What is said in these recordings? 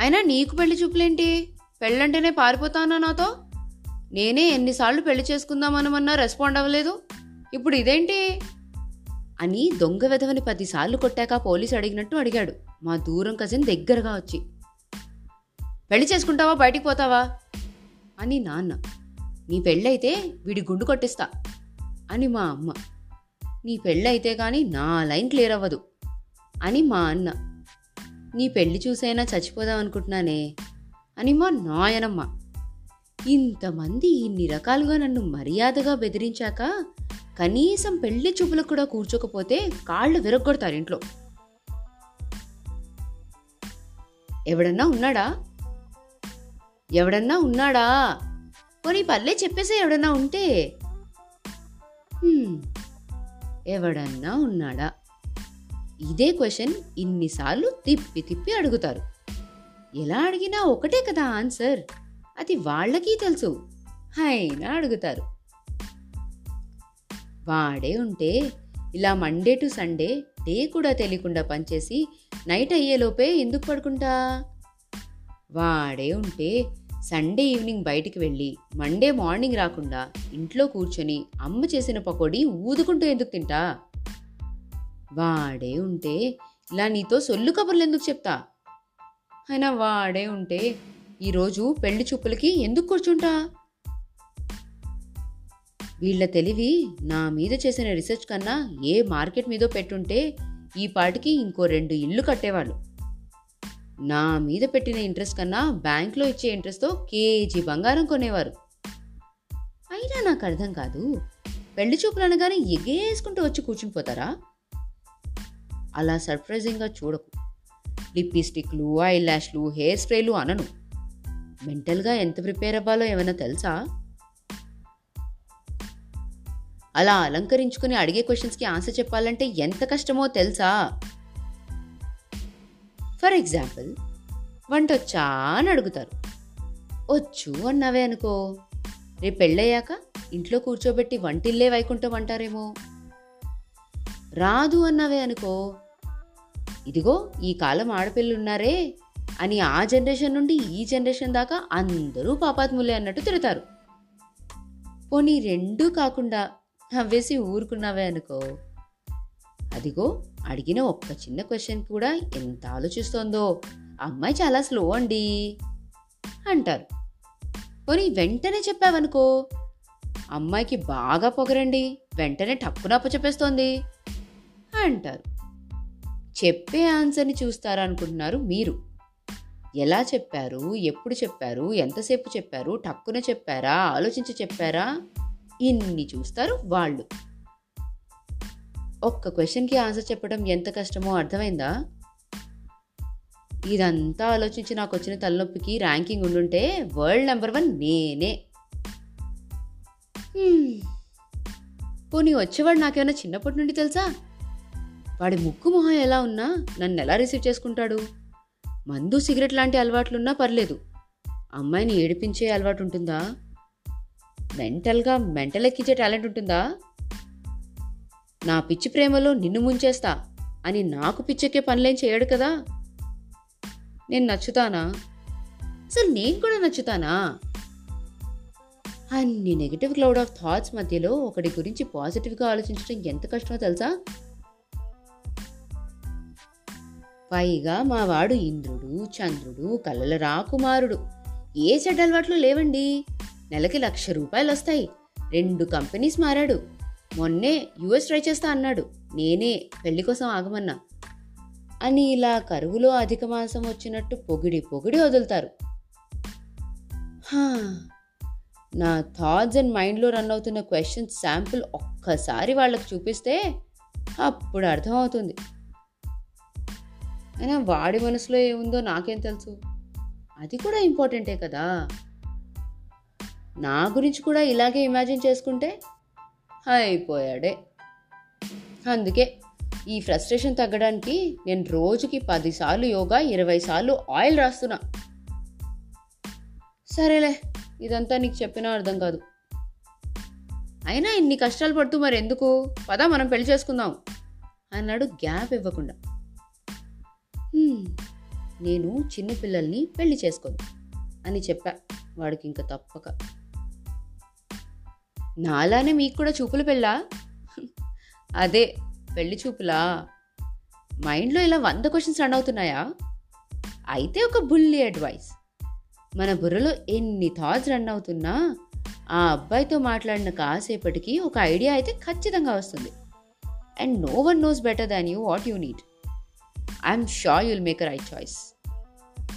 అయినా నీకు పెళ్ళి చూపులేంటి? పెళ్ళంటేనే పారిపోతానా నాతో? నేనే ఎన్నిసార్లు పెళ్ళి చేసుకుందామనమన్నా రెస్పాండ్ అవ్వలేదు. ఇప్పుడు ఇదేంటి? అని దొంగ వెధవని పదిసార్లు కొట్టాక పోలీసు అడిగినట్టు అడిగాడు. మా దూరం కజిన్ దగ్గరగా వచ్చి. పెళ్ళి చేసుకుంటావా? బయటికి పోతావా? అని నాన్న. నీ పెళ్ళైతే వీడి గుండు కొట్టిస్తా. అని మా అమ్మ. నీ పెళ్ళైతే కానీ నా లైన్ క్లియర్ అవ్వదు. అని మా అన్న. నీ పెళ్ళి చూసైనా చచ్చిపోదాం అనుకుంటున్నానే? అని మా నాయనమ్మ. ఇంతమంది ఇన్ని రకాలుగా నన్ను మర్యాదగా బెదిరించాక కనీసం పెళ్ళి చూపులకు కూడా కూర్చోకపోతే కాళ్ళు విరగొడతారు ఇంట్లో. ఎవడన్నా ఉన్నాడా? ఎవడన్నా ఉన్నాడా? పోనీ పల్లె చెప్పేసే ఎవడన్నా ఉంటే. ఎవడన్నా ఉన్నాడా? ఇదే క్వశ్చన్ ఇన్నిసార్లు తిప్పి తిప్పి అడుగుతారు. ఎలా అడిగినా ఒకటే కదా ఆన్సర్? అది వాళ్ళకి తెలుసు. అయినా అడుగుతారు. వాడే ఉంటే ఇలా మండే టు సండే డే కూడా తెలియకుండా పనిచేసి నైట్ అయ్యేలోపే ఎందుకు పడుకుంటా? వాడే ఉంటే సండే ఈవినింగ్ బయటికి వెళ్ళి మండే మార్నింగ్ రాకుండా ఇంట్లో కూర్చొని అమ్మ చేసిన పకోడీ ఊదుకుంటూ ఎందుకు తింటా? వాడే ఉంటే ఇలా నీతో సొల్లు కబుర్లు ఎందుకు చెప్తా? అయినా వాడే ఉంటే ఈరోజు పెళ్ళి చూపులకి ఎందుకు కూర్చుంటా? వీళ్ళ తెలివి నా మీద చేసిన రీసెర్చ్ కన్నా ఏ మార్కెట్ మీదో పెట్టుంటే ఈ పాటికి ఇంకో రెండు ఇల్లు కట్టేవాళ్ళు. నా మీద పెట్టిన ఇంట్రెస్ట్ కన్నా బ్యాంక్లో ఇచ్చే ఇంట్రెస్ట్తో కేజీ బంగారం కొనేవారు. అయినా నాకు అర్థం కాదు పెళ్ళి చూపులు అనగానే ఎగేసుకుంటూ వచ్చి కూర్చుని పోతారా? అలా సర్ప్రైజింగ్గా చూడకు. లిప్స్టిక్లు ఐ ల్యాష్లు హెయిర్ స్ప్రేలు అనను. మెంటల్గా ఎంత ప్రిపేర్ అవ్వాలో ఏమైనా తెలుసా? అలా అలంకరించుకుని అడిగే క్వశ్చన్స్కి ఆన్సర్ చెప్పాలంటే ఎంత కష్టమో తెలుసా? ఫర్ ఎగ్జాంపుల్ వంట వచ్చా అని అడుగుతారు. వచ్చు అన్నావే అనుకో. రేపు పెళ్ళయ్యాక ఇంట్లో కూర్చోబెట్టి వంటిల్లే వైకుంఠం అంటారేమో. రాదు అన్నావే అనుకో. ఇదిగో ఈ కాలం ఆడపిల్లున్నారే అని ఆ జనరేషన్ నుండి ఈ జనరేషన్ దాకా అందరూ పాపాత్ములే అన్నట్టు తిడతారు. పోనీ రెండూ కాకుండా నవ్వేసి ఊరుకున్నావే అనుకో. అదిగో అడిగిన ఒక్క చిన్న క్వశ్చన్ కూడా ఎంత ఆలోచిస్తోందో. అమ్మాయి చాలా స్లో అండి అంటారు. పోనీ వెంటనే చెప్పావనుకో. అమ్మాయికి బాగా పొగరండి వెంటనే టప్పున చెప్పేస్తోంది అంటారు. చెప్పే ఆన్సర్ని చూస్తారా అనుకుంటున్నారు మీరు. ఎలా చెప్పారు? ఎప్పుడు చెప్పారు? ఎంతసేపు చెప్పారు? టక్కున చెప్పారా? ఆలోచించి చెప్పారా? ఇన్ని చూస్తారు వాళ్ళు. ఒక్క క్వశ్చన్కి ఆన్సర్ చెప్పడం ఎంత కష్టమో అర్థమైందా? ఇదంతా ఆలోచించి నాకు వచ్చిన తలనొప్పికి ర్యాంకింగ్ ఉండుంటే వరల్డ్ నెంబర్ వన్ నేనే. పోనీ వచ్చేవాడు నాకేమైనా చిన్నప్పటి నుండి తెలుసా? వాడి ముక్కు మొహం ఎలా ఉన్నా నన్ను ఎలా రిసీవ్ చేసుకుంటాడు? మందు సిగరెట్ లాంటి అలవాట్లున్నా పర్లేదు. అమ్మాయిని ఏడిపించే అలవాటు ఉంటుందా? మెంటల్గా మెంటల్ ఎక్కించే టాలెంట్ ఉంటుందా? నా పిచ్చి ప్రేమలో నిన్ను ముంచేస్తా అని నాకు పిచ్చెక్కే పనులేం చేయడు కదా? నేను నచ్చుతానా? అసలు నేను కూడా నచ్చుతానా? అన్ని నెగిటివ్ క్లౌడ్ ఆఫ్ థాట్స్ మధ్యలో ఒకటి గురించి పాజిటివ్గా ఆలోచించడం ఎంత కష్టమో తెలుసా? పైగా మావాడు ఇంద్రుడు చంద్రుడు కలల రాకుమారుడు. ఏ చెడ్డ అలవాట్లు లేవండి. నెలకి లక్ష రూపాయలు వస్తాయి. రెండు కంపెనీస్ మారాడు. మొన్నే యుఎస్ ట్రై చేస్తా అన్నాడు. నేనే పెళ్ళి కోసం ఆగమన్నా. అని ఇలా కరువులో అధిక మాసం వచ్చినట్టు పొగిడి పొగిడి వదులుతారు. నా థాట్స్ అండ్ మైండ్లో రన్ అవుతున్న క్వశ్చన్స్ శాంపుల్ ఒక్కసారి వాళ్ళకి చూపిస్తే అప్పుడు అర్థమవుతుంది. అయినా వాడి మనసులో ఏముందో నాకేం తెలుసు? అది కూడా ఇంపార్టెంటే కదా. నా గురించి కూడా ఇలాగే ఇమాజిన్ చేసుకుంటే అయిపోయాడే. అందుకే ఈ ఫ్రస్ట్రేషన్ తగ్గడానికి నేను రోజుకి పదిసార్లు యోగా ఇరవై సార్లు ఆయిల్ రాస్తున్నా. సరేలే ఇదంతా నీకు చెప్పినా అర్థం కాదు. అయినా ఇన్ని కష్టాలు పడుతూ మరి ఎందుకు పదా మనం పెళ్ళి చేసుకుందాం అన్నాడు గ్యాప్ ఇవ్వకుండా. నేను చిన్న పిల్లల్ని పెళ్ళి చేసుకోను అని చెప్పా. వాడికి ఇంకా తప్పక. నాలానే మీకు కూడా చూపులు పెళ్ళా? అదే పెళ్ళి చూపులా? మైండ్లో ఇలా వంద క్వశ్చన్స్ రన్ అవుతున్నాయా? అయితే ఒక బుల్లి అడ్వైస్. మన బుర్రలో ఎన్ని థాట్స్ రన్ అవుతున్నా ఆ అబ్బాయితో మాట్లాడిన కాసేపటికి ఒక ఐడియా అయితే ఖచ్చితంగా వస్తుంది. And no one knows better than you what you need. I'm sure you'll make right choice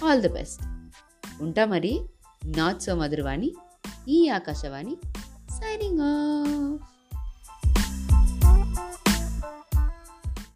all the best ఉంటా మరి నాట్ సో మధురవాణి ఈ ఆకాశవాణి సైనింగ్ ఆఫ్